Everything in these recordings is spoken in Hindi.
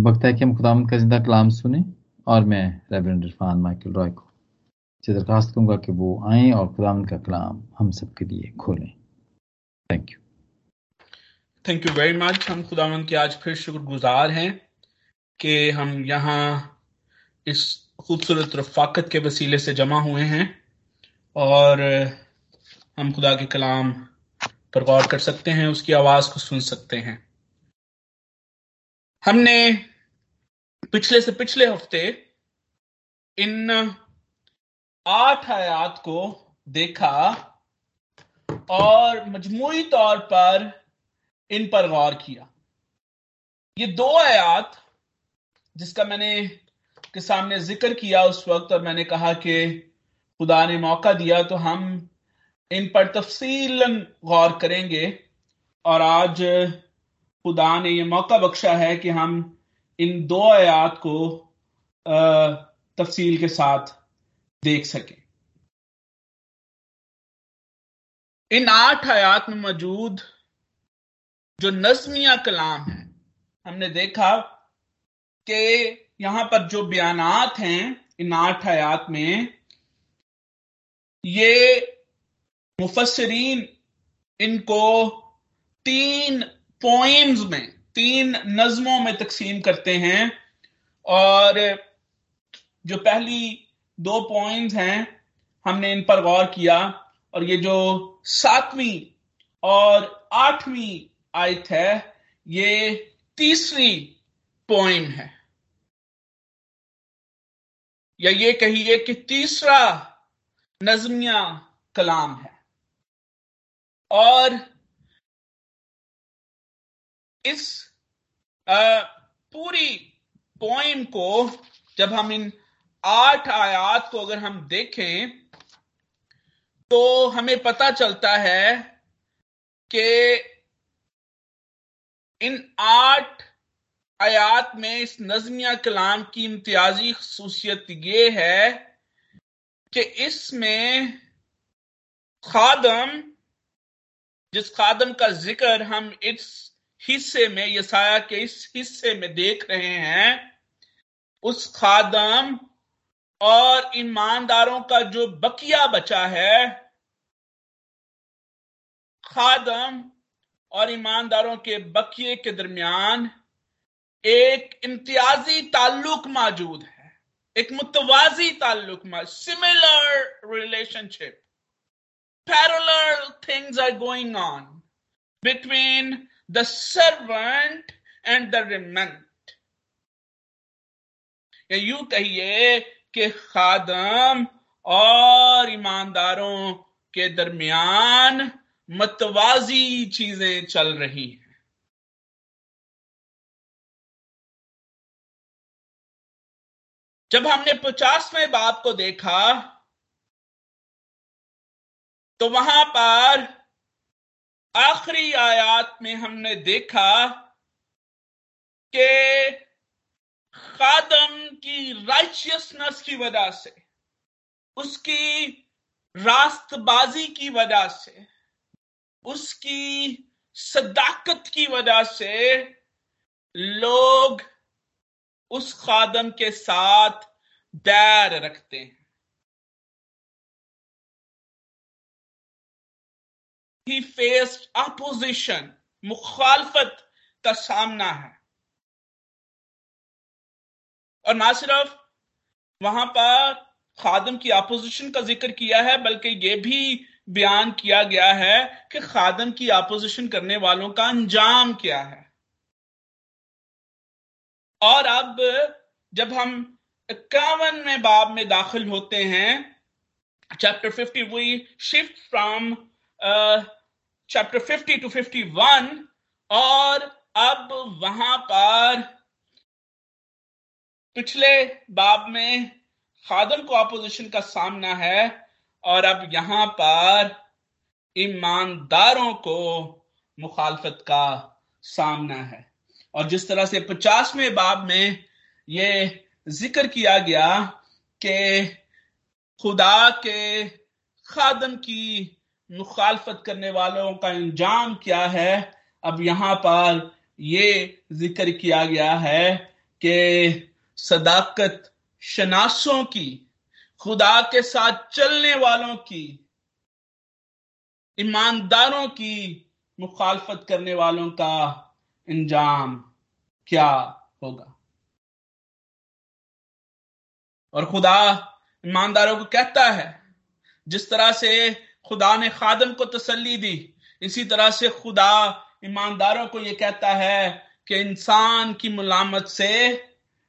वक्त है कि हम खुदा का ज़िंदा कलाम सुने और मैं रेवरेंड इरफान माइकल रॉय को से दरखास्त करूँगा कि वो आए और खुदा का कलाम हम सबके लिए खोलें। Thank you thank you very much हम खुदा के आज फिर शुक्रगुजार हैं कि हम यहाँ इस खूबसूरत रफाकत के वसीले से जमा हुए हैं और हम खुदा के कलाम पर गौर कर सकते हैं, उसकी आवाज़ को सुन सकते हैं। हमने पिछले से पिछले हफ़्ते इन आठ आयात को देखा और मजमूई तौर पर इन पर गौर किया। ये दो आयात जिसका मैंने के सामने ज़िक्र किया उस वक्त और मैंने कहा कि खुदा ने मौका दिया तो हम इन पर तफसील गौर करेंगे और आज खुदा ने यह मौका बख्शा है कि हम इन दो आयात को तफसील के साथ देख सकें। इन आठ आयात में मौजूद जो नजमिया कलाम है, हमने देखा कि यहाँ पर जो बयानात हैं इन आठ आयात में, ये मुफसरीन इनको तीन पोइम्स में, तीन नज्मों में तकसीम करते हैं और जो पहली दो पोइम्स हैं, हमने इन पर गौर किया और ये जो सातवीं और आठवीं आयत है, ये तीसरी पोइम है। या ये कहिए कि तीसरा नजमिया कलाम है। और इस पूरी पोइम को जब हम इन आठ आयात को अगर हम देखें तो हमें पता चलता है कि इन आठ आयात में इस नजमिया कलाम की इम्तियाजी खसूसियत ये है कि इसमें खादम, जिस खादम का ज़िक्र हम इस हिस्से में यसाया के इस हिस्से में देख रहे हैं, उस खादम और ईमानदारों का जो बकिया बचा है, खादम और ईमानदारों के बकिए के दरमियान एक इम्तियाजी ताल्लुक मौजूद है, एक मुतवाजी ताल्लुक similar relationship parallel things are going on between the servant and the remnant. या यूँ कहिए कि खादम और ईमानदारों के दरमियान मतवाजी चीज़ें चल रही हैं। जब हमने पचासवें बाप को देखा तो वहाँ पर आखिरी आयात में हमने देखा कि खादम की राइचियसनेस की वजह से, उसकी रास्तबाजी की वजह से, उसकी सदाकत की वजह से लोग उस खादम के साथ बैर रखते हैं। ही फेस्ड अपोजिशन मुखालफत का सामना है। और ना सिर्फ़ वहाँ पर खादम की अपोजिशन का ज़िक्र किया है, बल्कि यह भी बयान किया गया है कि खादम की अपोजिशन करने वालों का अंजाम क्या है। और अब जब हम इक्यावन में बाब में दाखिल होते हैं chapter fifty we shift from chapter 50 to 51 और अब वहाँ पर पिछले बाब में खादम को अपोजिशन का सामना है, और अब यहाँ पर ईमानदारों को मुखालफत का सामना है। और जिस तरह से पचासवें बाब में ये ज़िक्र किया गया कि खुदा के खादम की मुखालफत करने वालों का अंजाम क्या है? अब यहाँ पर ये ज़िक्र किया गया है कि सदाकत शनासों की, खुदा के साथ चलने वालों की, ईमानदारों की मुखालफत करने वालों का इंजाम क्या होगा? और खुदा ईमानदारों को कहता है, जिस तरह से खुदा ने खादम को तसल्ली दी। इसी तरह से खुदा ईमानदारों को यह कहता है कि इंसान की मुलामत से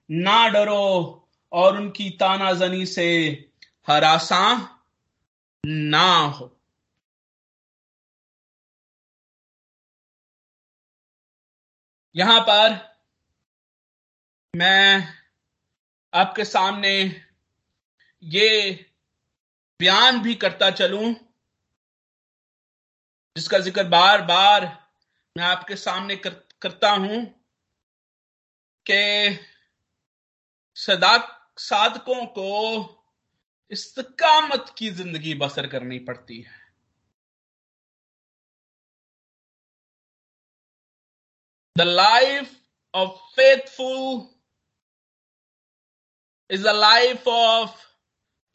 ना डरो और उनकी तानाजनी से हरासा ना हो। यहाँ पर मैं आपके सामने ये बयान भी करता चलूँ। जिसका ज़िक्र बार बार मैं आपके सामने कर, करता हूँ कि सदाक साधकों को इस्तकामत की ज़िंदगी बसर करनी पड़ती है। The life of faithful is a life of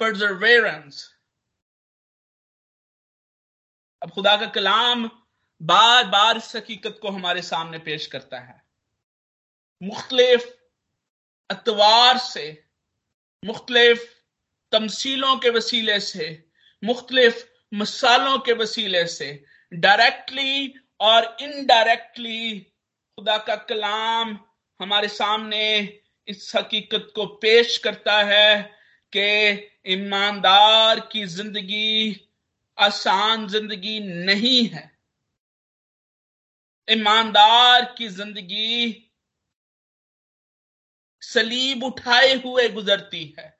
perseverance अब खुदा का कलाम बार बार इस हकीकत को हमारे सामने पेश करता है। मुख्तलिफ़ अतवार से, मुख्तलिफ़ तमसीलों के वसीले से, मुख्तलिफ़ मसालों के वसीले से डायरेक्टली और इनडायरेक्टली खुदा का कलाम हमारे सामने इस हकीकत को पेश करता है कि ईमानदार की ज़िंदगी आसान ज़िंदगी नहीं है। ईमानदार की ज़िंदगी सलीब उठाए हुए गुजरती है।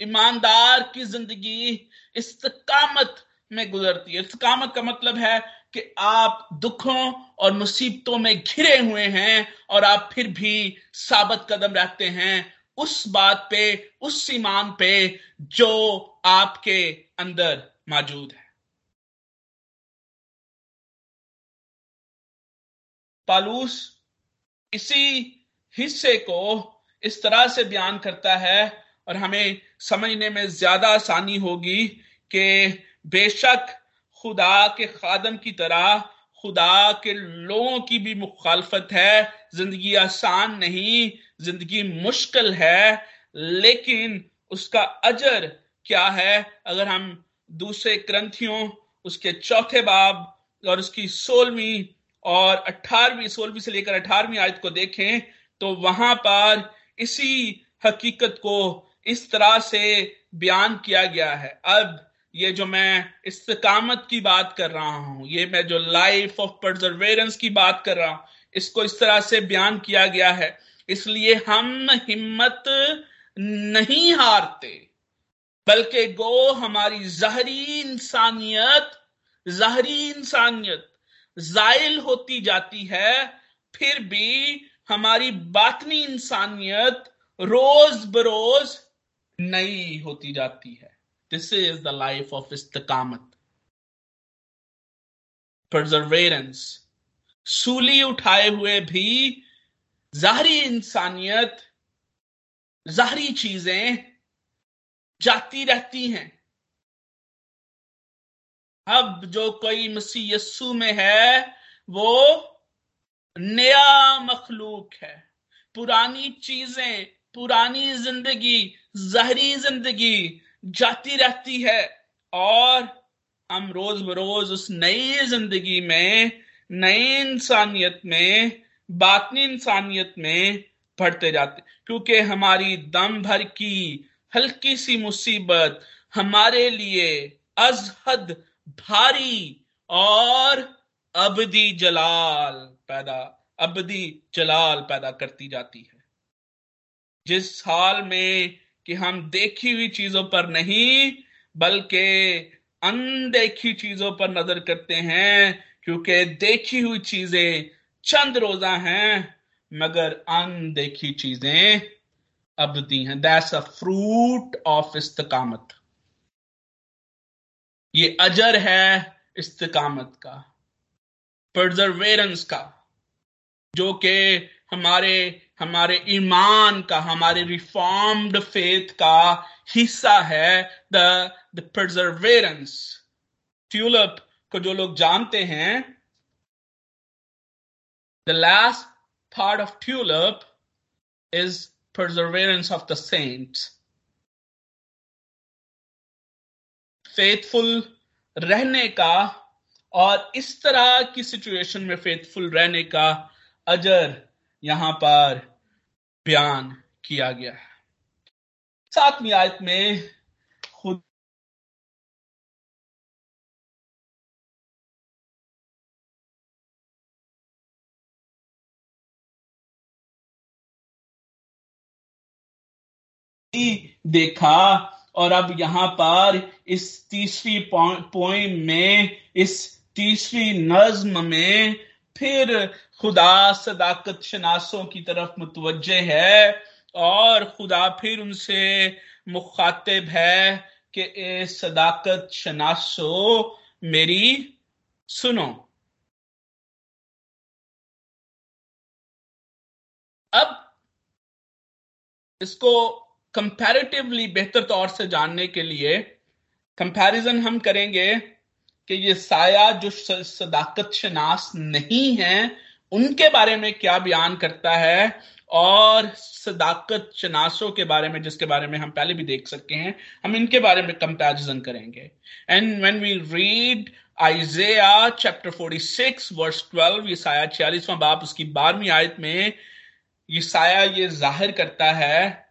ईमानदार की ज़िंदगी इस्तकामत में गुजरती है। इस्तकामत का मतलब है कि आप दुखों और मुसीबतों में घिरे हुए हैं और आप फिर भी साबित कदम रखते हैं। उस बात पे, उस ईमान पे जो आपके अंदर मौजूद है। पालूस इसी हिस्से को इस तरह से बयान करता है और हमें समझने में ज़्यादा आसानी होगी कि बेशक खुदा के खादम की तरह खुदा के लोगों की भी मुखालफत है। ज़िंदगी आसान नहीं, ज़िंदगी मुश्किल है, लेकिन उसका अजर क्या है अगर हम दूसरे ग्रंथियों, उसके चौथे बाब और उसकी सोलहवीं और अठारहवीं, सोलहवीं से लेकर अठारहवीं आयत को देखें तो वहाँ पर इसी हकीकत को इस तरह से बयान किया गया है। अब ये जो मैं इस्तकामत की बात कर रहा हूँ, ये मैं जो लाइफ ऑफ़ परजर्वेरेंस की बात कर रहा हूँ, इसको इस तरह से बयान किया गया है। इसलिए हम हिम्मत नहीं हारते। बल्कि गो हमारी जहरी इंसानियत जहरी इंसानियत जायल होती जाती है, फिर भी हमारी बातनी इंसानियत रोज बरोज नई होती जाती है। This is the life of इस्तकामत perseverance सूली उठाए हुए भी जाहरी इंसानियत, जाहरी चीज़ें जाती रहती हैं। अब जो कोई मसीह यस्सु में है, वो नया मखलूक है। पुरानी चीज़ें, पुरानी ज़िंदगी, जहरी ज़िंदगी जाती रहती है और हम रोज बरोज उस नई ज़िंदगी में, नई इंसानियत में, बातनी इंसानियत में बढ़ते जाते क्योंकि हमारी दम भर की हल्की सी मुसीबत हमारे लिए अजहद भारी और अबदी जलाल पैदा, अबदी जलाल पैदा करती जाती है। जिस हाल में कि हम देखी हुई चीज़ों पर नहीं, बल्कि अनदेखी चीज़ों पर नज़र करते हैं, क्योंकि देखी हुई चीज़ें चंद रोजा हैं, मगर अनदेखी चीज़ें अबदी हैं। दैट्स अ फ्रूट ऑफ़ इस्तकामत ये अजर है इस्तकामत का परजर्वेरेंस का, जो कि हमारे हमारे ईमान का, हमारे रिफॉर्म्ड फेथ का हिस्सा है द द प्रिजर्वेरेंस ट्यूलिप को जो लोग जानते हैं the last part of TULIP is perseverance of the saints. Faithful रहने का और इस तरह की सिचुएशन में फेथफुल रहने का अजर यहाँ पर बयान किया गया है। सातवीं आयत में देखा और अब यहाँ पर इस तीसरी पोइम में, इस तीसरी नज्म में फिर खुदा सदाकत शनासों की तरफ़ मुतवजह है और खुदा फिर उनसे मुखातिब है कि, ए सदाकत शनासो मेरी सुनो। अब इसको कंपैरेटिवली बेहतर तौर से जानने के लिए कंपैरिजन हम करेंगे कि ये साया जो सदाकत शनास नहीं है, उनके बारे में क्या बयान करता है और सदाकत शनासों के बारे में, जिसके बारे में हम पहले भी देख सकते हैं, हम इनके बारे में कंपैरिजन करेंगे। And when we read Isaiah chapter 46 verse 12 ये साया छियालीसवां बाप, उसकी बारहवीं आयत में ये साया ये ज़ाहिर करता है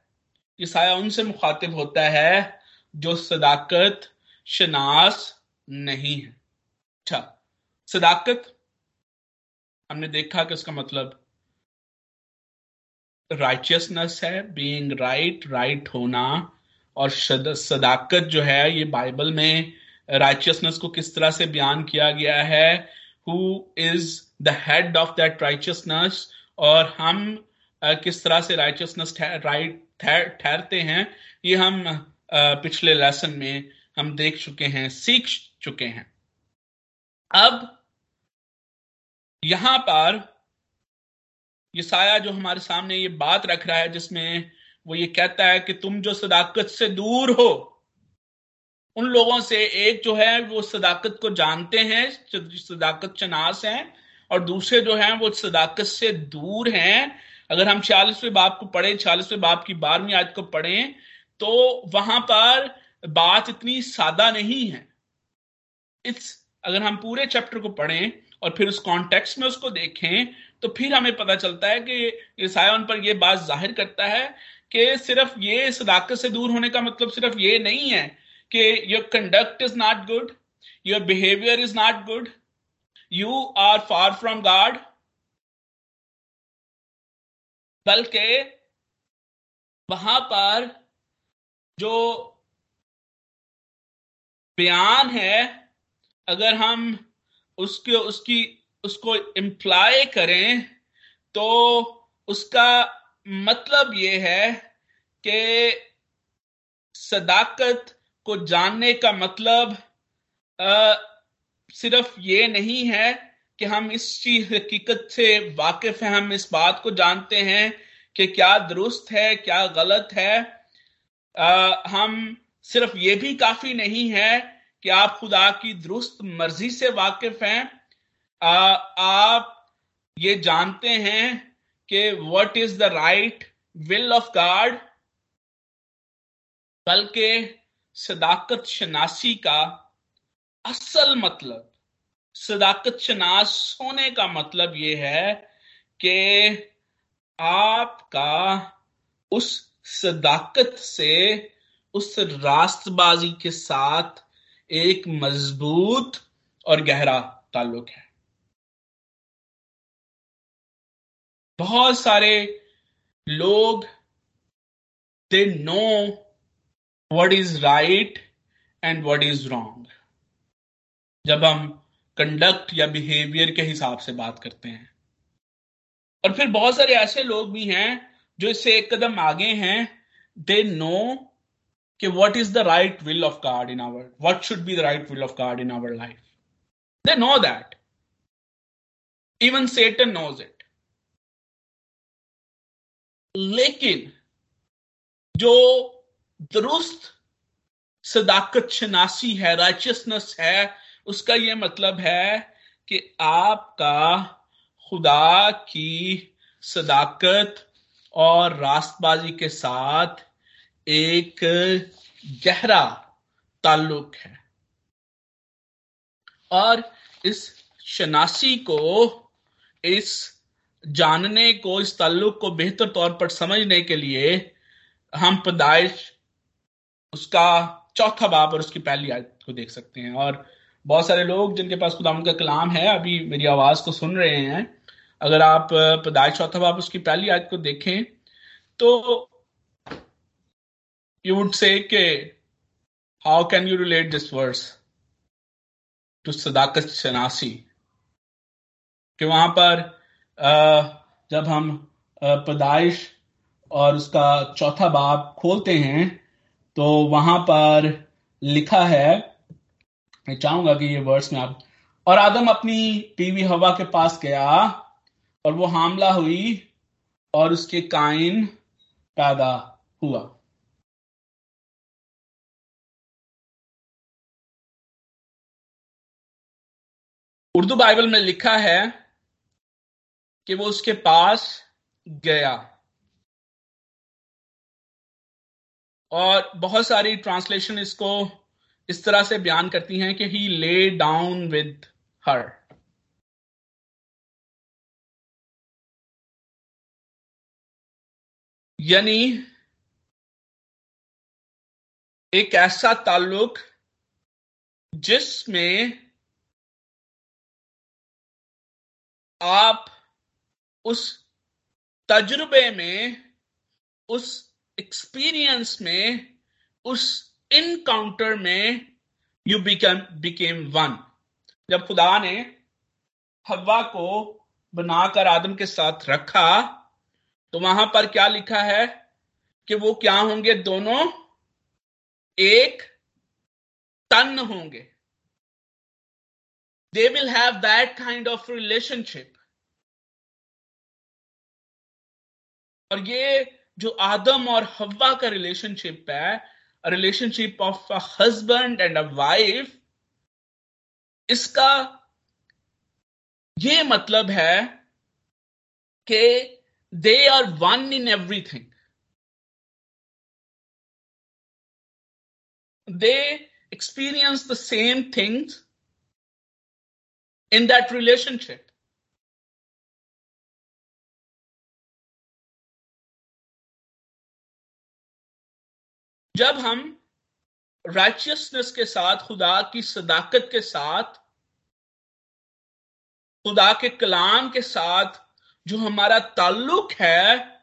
ये साया उनसे मुखातिब होता है, जो सदाकत शनास नहीं है। अच्छा सदाकत, हमने देखा कि उसका मतलब राइचियसनेस है बीइंग राइट राइट होना, और सदाकत जो है, ये बाइबल में राइचियसनेस को किस तरह से बयान किया गया है? Who is the head of that righteousness और हम किस तरह से राइचियसनेस राइट ठहरते हैं, ये हम पिछले लेसन में हम देख चुके हैं, सीख चुके हैं। अब यहाँ पर ये साया जो हमारे सामने ये बात रख रहा है, जिसमें वो ये कहता है कि तुम जो सदाकत से दूर हो, उन लोगों से एक जो है वो सदाकत को जानते हैं सदाकत चनास हैं, और दूसरे जो हैं वो सदाकत से दूर हैं अगर हम छियालीसवें बाप को पढ़े, छियालीसवें बाप की बारहवीं आज को पढ़ें तो वहाँ पर बात इतनी सादा नहीं है। इस अगर हम पूरे चैप्टर को पढ़ें और फिर उस कॉन्टेक्स्ट में उसको देखें तो फिर हमें पता चलता है कि ईसाया उन पर यह बात ज़ाहिर करता है कि सिर्फ़ ये सदाकत से दूर होने का मतलब सिर्फ़ ये नहीं है कि your conduct is not good your behaviour is not good you are far from God बल्कि वहाँ पर जो बयान है अगर हम उसके उसकी उसको इम्प्लाई करें तो उसका मतलब ये है कि सदाकत को जानने का मतलब आ, सिर्फ़ ये नहीं है कि हम इस चीज़ हकीकत से वाकिफ हैं हम इस बात को जानते हैं कि क्या दुरुस्त है क्या गलत है। आ, हम सिर्फ़ ये भी काफ़ी नहीं है कि आप खुदा की दुरुस्त मर्ज़ी से वाकिफ हैं। आ, आप ये जानते हैं कि what is the right will of God बल्कि सदाकत शनासी का असल मतलब सदाकत शनास होने का मतलब यह है कि आपका उस सदाकत से, उस रास्तबाजी के साथ एक मज़बूत और गहरा ताल्लुक है। बहुत सारे लोग they know what is right and what is wrong जब हम कंडक्ट या बिहेवियर के हिसाब से बात करते हैं। और फिर बहुत सारे ऐसे लोग भी हैं जो इससे एक कदम आगे हैं। दे नो कि what is the right will of God in our what should be the right will of God in our life they know that even Satan knows it लेकिन जो दुरुस्त सदाकत शनासी है राइचियसनेस है उसका यह मतलब है कि आपका खुदा की सदाकत और रास्तबाजी के साथ एक गहरा ताल्लुक है। और इस शनासी को, इस जानने को, इस ताल्लुक को बेहतर तौर पर समझने के लिए हम पैदाइश, उसका चौथा बाब और उसकी पहली आयत को देख सकते हैं। और बहुत सारे लोग जिनके पास खुदा का कलाम है, अभी मेरी आवाज़ को सुन रहे हैं। अगर आप पैदाइश चौथा बाप उसकी पहली आयत को देखें तो यू वुड से के how can you relate this verse to सदाकत शनासी कि वहाँ पर जब हम पदाइश और उसका चौथा बाप खोलते हैं तो वहाँ पर लिखा है मैं चाहूँगा कि ये वर्ड्स में आप, और आदम अपनी बीवी हवा के पास गया, और वो हामला हुई, और उसके काइन पैदा हुआ। उर्दू बाइबल में लिखा है कि वो उसके पास गया। और बहुत सारी ट्रांसलेशन इसको इस तरह से बयान करती हैं कि ही ले डाउन विद हर यानी एक ऐसा ताल्लुक जिसमें आप उस तजुर्बे में, उस एक्सपीरियंस में, उस इनकाउंटर में यू बिकम बिकेम वन जब खुदा ने हवा को बनाकर आदम के साथ रखा तो वहाँ पर क्या लिखा है कि वो क्या होंगे? दोनों एक तन होंगे। They will have that kind of relationship और ये जो आदम और हवा का रिलेशनशिप है Relationship of a husband and a wife इसका ये मतलब है कि they are one in everything they experience the same things in that relationship. जब हम राइचियसनेस के साथ, खुदा की सदाकत के साथ, खुदा के कलाम के साथ जो हमारा ताल्लुक है,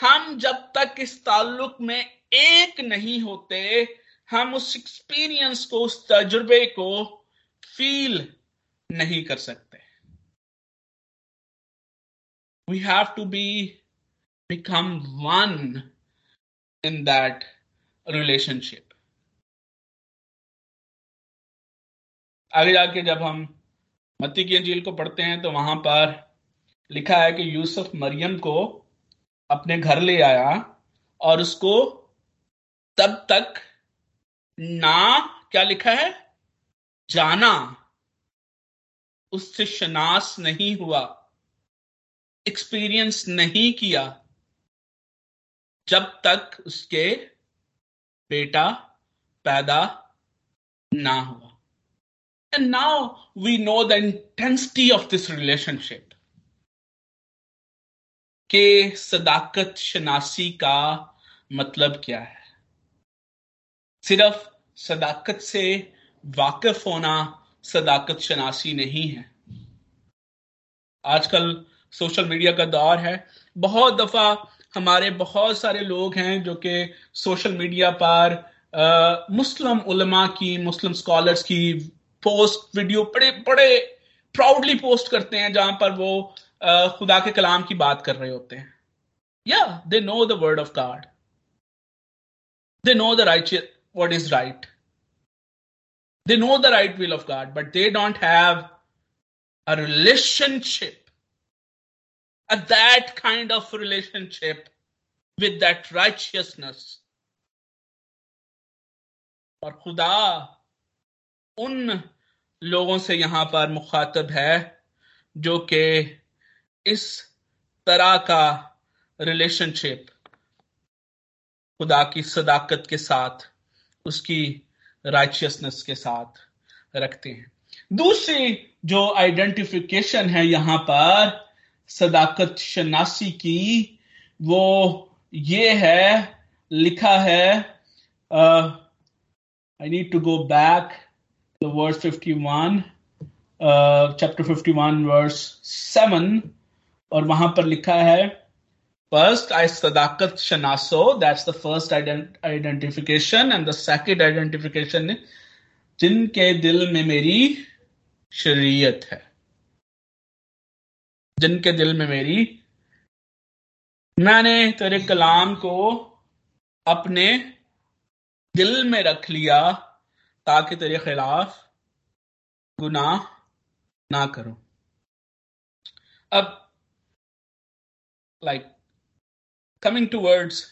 हम जब तक इस ताल्लुक में एक नहीं होते, हम उस एक्सपीरियंस को, उस तजुर्बे को फील नहीं कर सकते। We have to be become one in that relationship आगे जाके जब हम मत्ती की अंजील को पढ़ते हैं तो वहाँ पर लिखा है कि यूसुफ मरियम को अपने घर ले आया और उसको तब तक ना, क्या लिखा है? जाना। उससे शनास नहीं हुआ एक्सपीरियंस नहीं किया। जब तक उसके बेटा पैदा ना हुआ। And now we know the intensity of this relationship के सदाकत शनासी का मतलब क्या है? सिर्फ़ सदाकत से वाकिफ होना सदाकत शनासी नहीं है। आजकल सोशल मीडिया का दौर है। बहुत दफ़ा हमारे बहुत सारे लोग हैं जो कि सोशल मीडिया पर मुस्लिम उलमा की मुस्लिम स्कॉलर्स की पोस्ट वीडियो बड़े बड़े प्राउडली पोस्ट करते हैं जहाँ पर वो आ, खुदा के कलाम की बात कर रहे होते हैं। या they know the word of God they know the right what is right they know the right will of God, but they don't have a relationship a that kind of relationship with that righteousness. और खुदा उन लोगों से यहाँ पर मुखातब है जो कि इस तरह का रिलेशनशिप खुदा की सदाकत के साथ, उसकी राइचियसनेस के साथ रखते हैं। दूसरी जो आइडेंटिफिकेशन है यहाँ पर सदाकत शनासी की, वो ये है, लिखा है I need to go back the verse 51 chapter 51 verse seven और वहाँ पर लिखा है फ़र्स्ट आई सदाकत शनासो that's the first identification and the second identification जिनके दिल में मेरी शरीयत है। जिनके दिल में मेरी, मैंने तेरे कलाम को अपने दिल में रख लिया ताकि तेरे खिलाफ गुनाह ना करो। अब like coming towards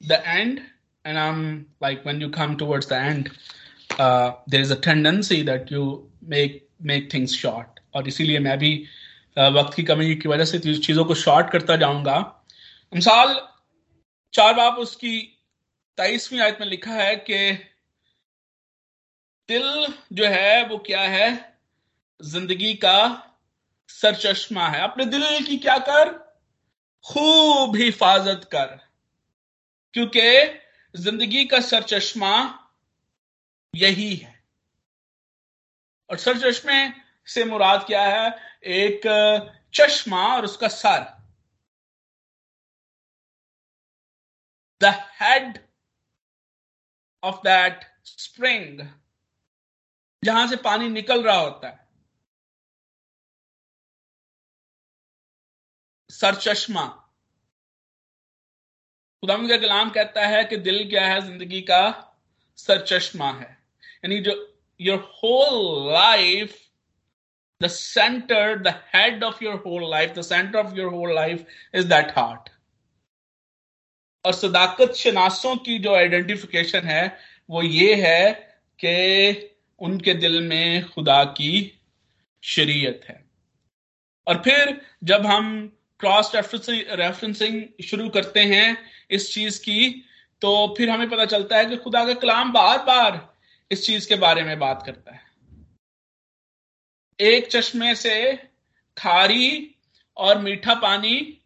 the end and um like when you come towards the end there is a tendency that you make make things short और इसीलिए मैं भी वक्त की कमी की वजह से चीज़ों को शॉर्ट करता जाऊँगा। मिसाल, चार बाप उसकी तेईसवीं आयत में लिखा है कि दिल जो है, वो क्या है? ज़िंदगी का सरचश्मा है। अपने दिल की क्या कर? खूब हिफाजत कर। क्योंकि ज़िंदगी का सरचश्मा यही है। और सरचश्मे से मुराद क्या है? एक चश्मा और उसका sir. The head of that spring जहाँ से पानी निकल रहा होता है। सरचश्मा खुदाम का कलाम कहता है कि दिल क्या है, ज़िंदगी का सर चश्मा है। यानी जो your whole life the centre the head of your whole life the centre of your whole life is that heart और सदाकत शनासों की जो आइडेंटिफिकेशन है, वो ये है कि उनके दिल में खुदा की शरीयत है। और फिर जब हम क्रॉस रेफरेंसिंग शुरू करते हैं इस चीज़ की तो फिर हमें पता चलता है कि खुदा का कलाम बार बार इस चीज़ के बारे में बात करता है। एक चश्मे से खारी और मीठा पानी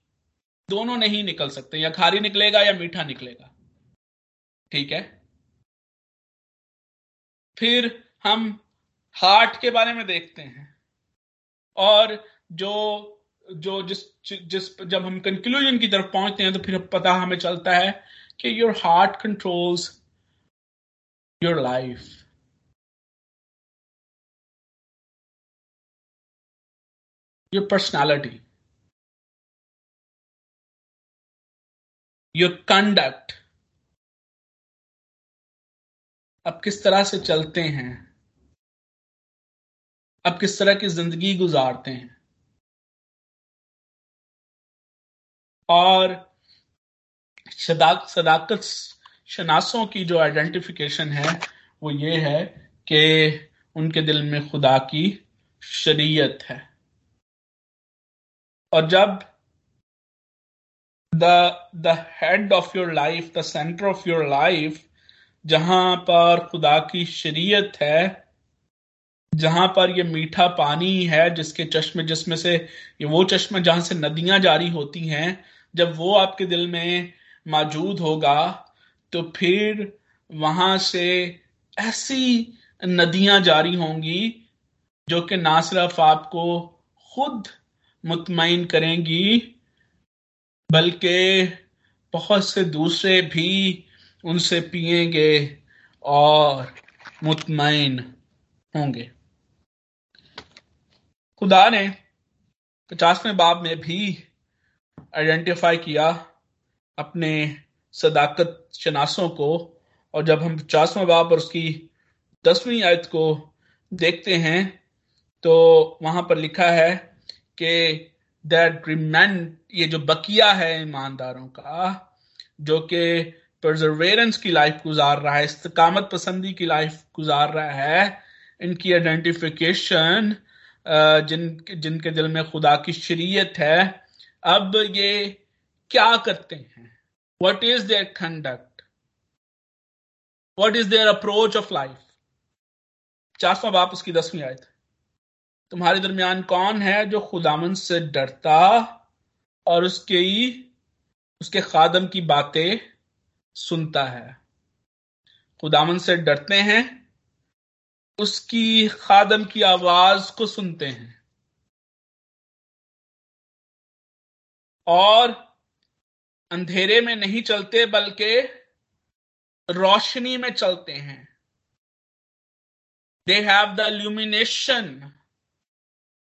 दोनों नहीं निकल सकते। या खारी निकलेगा या मीठा निकलेगा। ठीक है? फिर हम हार्ट के बारे में देखते हैं। और जो जो जिस जिस, जब हम कंक्लूजन की तरफ़ पहुँचते हैं तो फिर पता हमें चलता है कि your heart controls your life your personality your conduct अब किस तरह से चलते हैं? अब किस तरह की ज़िंदगी गुजारते हैं? और सदाक सदाकत शनासों की जो आइडेंटिफिकेशन है, वो ये है कि उनके दिल में खुदा की शरीयत है। और जब the the head of your life the centre of your life जहाँ पर खुदा की शरीयत है, जहाँ पर ये मीठा पानी है जिसके चश्मे, जिसमें से ये वो चश्मे जहाँ से नदियाँ जारी होती हैं, जब वो आपके दिल में मौजूद होगा तो फिर वहाँ से ऐसी नदियाँ जारी होंगी, जो कि ना सिर्फ़ आपको खुद मुतमिन करेंगी, बल्कि बहुत से दूसरे भी उनसे पिएँगे और मुतमिन होंगे। खुदा ने पचासवें बाब में भी आइडेंटिफाई किया अपने सदाकत शनासों को, और जब हम पचासवें बाब और उसकी दसवीं आयत को देखते हैं तो वहाँ पर लिखा है कि दैट रिमेंट ये जो बकिया है ईमानदारों का, जो कि परजर्वेरेंस की लाइफ गुजार रहा है, इस्तकामत पसंदी की लाइफ गुजार रहा है, इनकी आइडेंटिफिकेशन जिन, जिनके दिल में खुदा की शरीयत है, अब ये क्या करते हैं? What is there conduct what is there approach of life चारवा बाप उसकी दसवीं आयत। तुम्हारे दरमियान कौन है जो खुदामन से डरता और उसके ही, उसके खादम की बातें सुनता है? खुदामन से डरते हैं, उसकी खादम की आवाज़ को सुनते हैं। और अंधेरे में नहीं चलते, बल्कि रोशनी में चलते हैं। दे हैव द ल्यूमिनेशन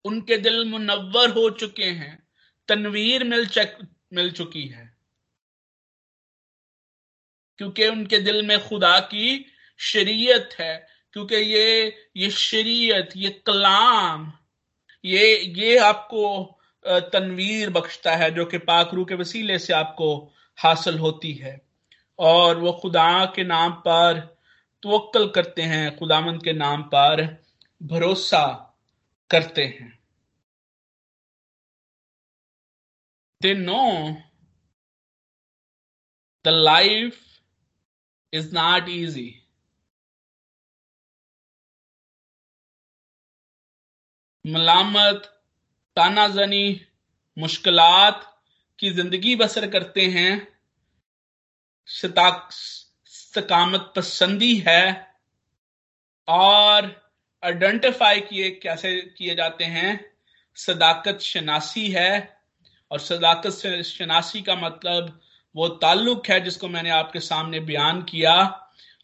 उनके दिल मुनवर हो चुके हैं, तनवीर मिल चक, मिल चुकी है। क्योंकि उनके दिल में खुदा की शरीयत है, क्योंकि ये ये शरीयत, ये कलाम, ये ये आपको तनवीर बख्शता है, जो कि पाखरू के वसीले से आपको हासिल होती है। और वो खुदा के नाम पर तवक्ल करते हैं खुदामंद के नाम पर भरोसा करते हैं। They know the life is not easy मलामत, तानाजनी, मुश्किलात की ज़िंदगी बसर करते हैं। सकामत पसंदी है और आइडेंटिफाई किए, कैसे किए जाते हैं। सदाकत शनासी है। और सदाकत से शनासी का मतलब वो ताल्लुक है जिसको मैंने आपके सामने बयान किया।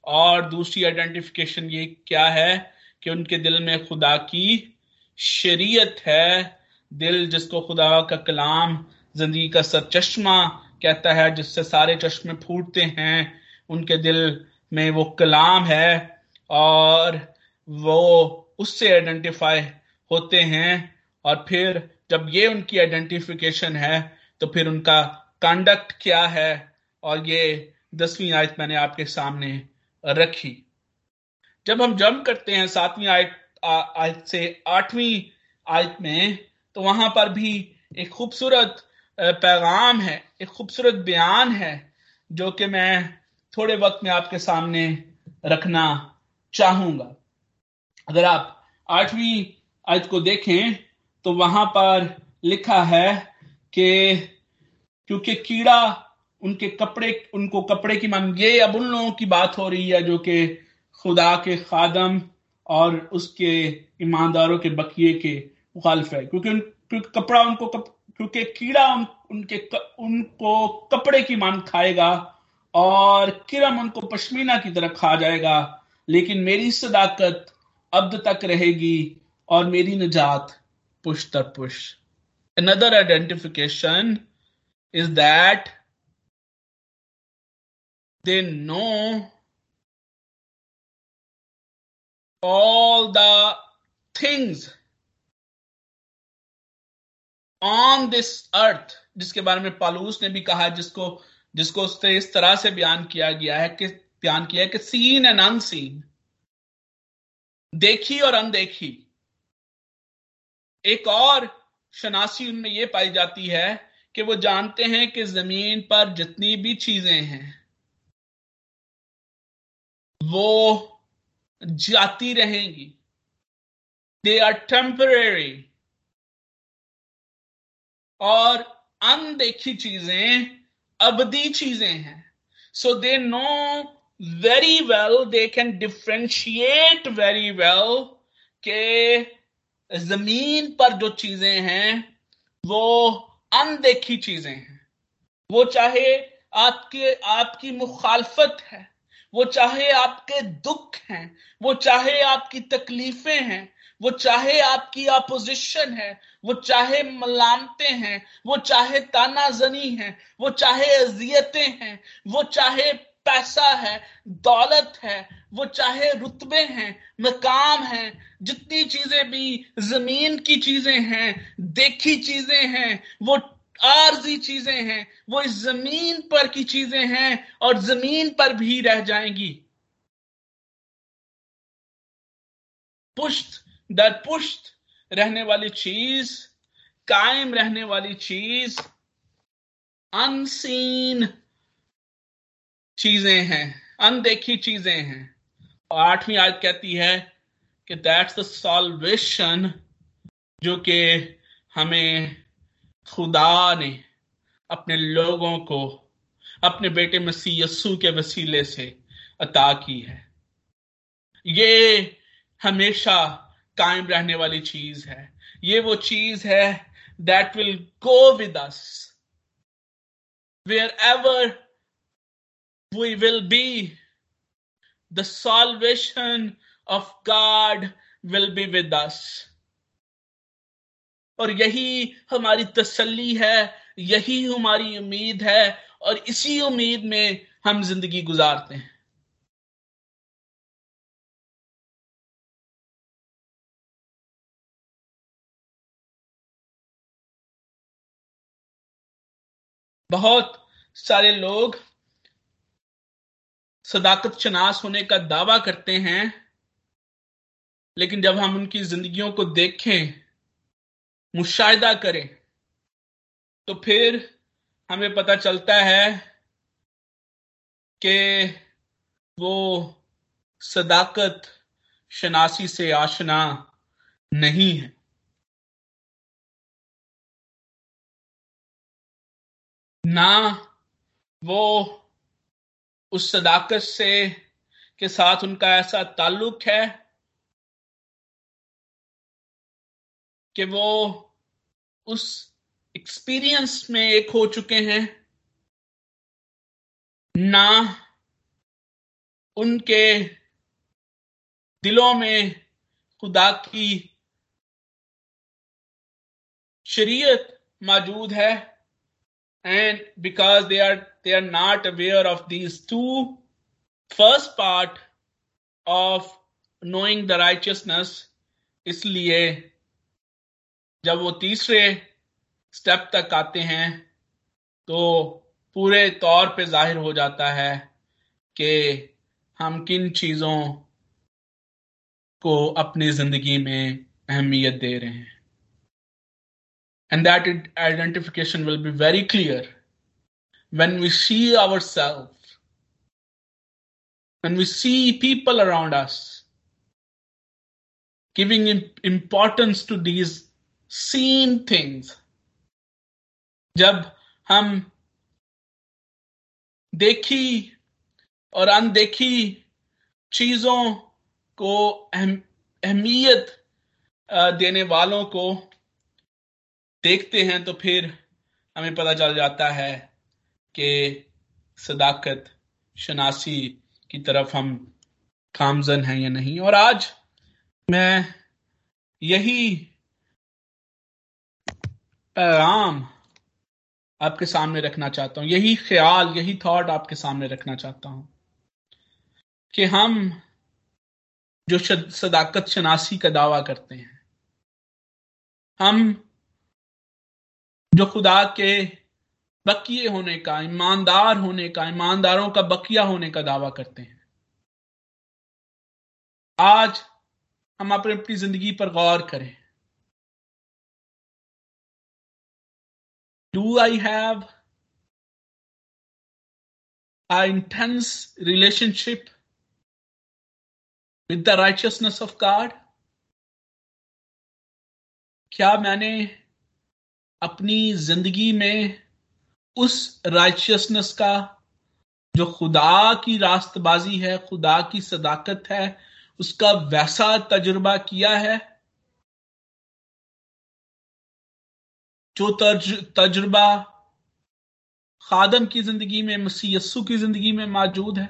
और दूसरी आइडेंटिफिकेशन ये क्या है कि उनके दिल में खुदा की शरीयत है। दिल जिसको खुदा का कलाम, ज़िंदगी का सर चश्मा कहता है, जिससे सारे चश्मे फूटते हैं, उनके दिल में वो कलाम है और वो उससे आइडेंटिफाई होते हैं। और फिर जब ये उनकी आइडेंटिफिकेशन है तो फिर उनका कंडक्ट क्या है? और ये दसवीं आयत मैंने आपके सामने रखी। जब हम जम करते हैं सातवीं आयत आयत से आठवीं आयत में तो वहाँ पर भी एक खूबसूरत पैगाम है, एक खूबसूरत बयान है, जो कि मैं थोड़े वक्त में आपके सामने रखना चाहूँगा। अगर आप आठवीं आयत को देखें तो वहाँ पर लिखा है कि क्योंकि कीड़ा उनके कपड़े उनको कपड़े की मांग ये अब उन लोगों की बात हो रही है जो कि खुदा के खादम और उसके ईमानदारों के बकिए के मुखालिफ है। क्योंकि क्योंकि कपड़ा उनको कप, क्योंकि कीड़ा उन, उनके उनको कपड़े की मान खाएगा और किरम उनको पश्मीना की तरह खा जाएगा लेकिन मेरी सदाकत अब तक रहेगी और मेरी निजात पुश तर push another identification is that they know all the things on this earth, जिसके बारे में पालूस ने भी कहा, जिसको जिसको उससे इस तरह से बयान किया गया है कि, बयान किया है कि सीन एंड अनसीन, देखी और अनदेखी एक और शनासी उनमें यह पाई जाती है कि वो जानते हैं कि ज़मीन पर जितनी भी चीज़ें हैं, वो जाती रहेंगी। दे आर टेम्पररी और अनदेखी चीज़ें अवधि चीज़ें हैं। So they know very well they can differentiate very well के ज़मीन पर जो चीज़ें हैं, वो अनदेखी चीज़ें हैं। वो चाहे आपके, आपकी मुखालफत है, वो चाहे आपके दुख हैं, वो चाहे आपकी तकलीफें हैं, वो चाहे आपकी अपोजिशन है, वो चाहे मलामते हैं, वो चाहे तानाजनी है, वो चाहे अजियतें हैं, वो चाहे पैसा है, दौलत है वो चाहे रुतबे हैं, मकाम हैं, जितनी चीज़ें भी ज़मीन की चीज़ें हैं, देखी चीज़ें हैं, वो आरजी चीज़ें हैं, वो इस ज़मीन पर की चीज़ें हैं और ज़मीन पर भी रह जाएँगी। पुष्ट दर पुष्ट रहने वाली चीज़, कायम रहने वाली चीज़, अनसीन चीज़ें हैं, अनदेखी चीज़ें हैं। आठवीं आयत कहती है कि दैट्स द सॉल्वेशन जो कि हमें खुदा ने अपने लोगों को, अपने बेटे मसीह यस्सु के वसीले से अता की है। ये हमेशा कायम रहने वाली चीज़ है। ये वो चीज़ है that will go with us wherever we will be the salvation of God will be with us और यही हमारी तसल्ली है, यही हमारी उम्मीद है, और इसी उम्मीद में हम ज़िंदगी गुजारते हैं। बहुत सारे लोग सदाकत शनास होने का दावा करते हैं, लेकिन जब हम उनकी जिंदगियों को देखें, मुशाहिदा करें तो फिर हमें पता चलता है कि वो सदाकत शनासी से आशना नहीं है। ना वो उस सदाकत से के साथ उनका ऐसा ताल्लुक है कि वो उस एक्सपीरियंस में एक हो चुके हैं, ना उनके दिलों में खुदा की शरीयत मौजूद है। And because they are they are not aware of these two first part of knowing the righteousness इसलिए जब वो तीसरे स्टेप तक आते हैं तो पूरे तौर पे ज़ाहिर हो जाता है कि हम किन चीज़ों को अपनी ज़िंदगी में अहमियत दे रहे हैं। and that identification will be very clear when we see ourselves, when we see people around us giving importance to these seen things जब हम देखी और अनदेखी चीजों को अहमियत देने वालों को देखते हैं तो फिर हमें पता चल जाता है कि सदाकत शनासी की तरफ़ हम कामजन हैं या नहीं। और आज मैं यही पैगाम आपके सामने रखना चाहता हूँ, यही ख्याल, यही थॉट आपके सामने रखना चाहता हूँ कि हम जो सदाकत शनासी का दावा करते हैं, हम जो खुदा के बकिए होने का, ईमानदार होने का, ईमानदारों का बकिया होने का दावा करते हैं आज हम अपनी अपनी ज़िंदगी पर गौर करें Do I have an intense relationship with the righteousness of God? क्या मैंने अपनी ज़िंदगी में उस राइचियसनेस का जो खुदा की रास्तबाजी है खुदा की सदाकत है उसका वैसा तजुर्बा किया है जो तज, तजुर्बा खादम की ज़िंदगी में मसीह यस्सु की ज़िंदगी में मौजूद है।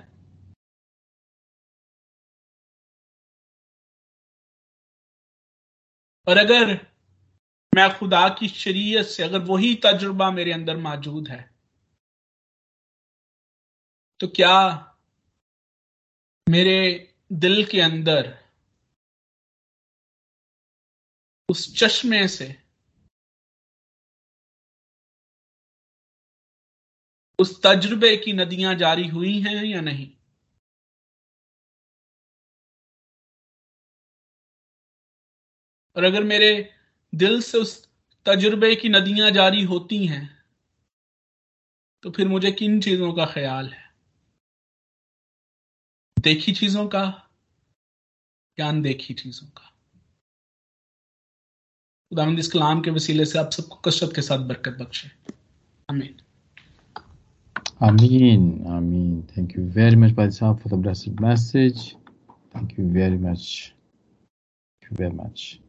और अगर मैं खुदा की शरीयत से अगर वही तजुर्बा मेरे अंदर मौजूद है तो क्या मेरे दिल के अंदर उस चश्मे से, उस तजुर्बे की नदियाँ जारी हुई हैं या नहीं? और अगर मेरे दिल से उस तजुर्बे की नदियाँ जारी होती हैं तो फिर मुझे किन चीज़ों का ख्याल है देखी चीज़ों का या अनदेखी चीज़ों का खुदावंद इस कलाम के वसीले से आप सबको कसरत के साथ बरकत बख्शे आमीन Amin. Amin. Thank you very much, Brother Saab, for the blessed message. Thank you very much. Thank you very much.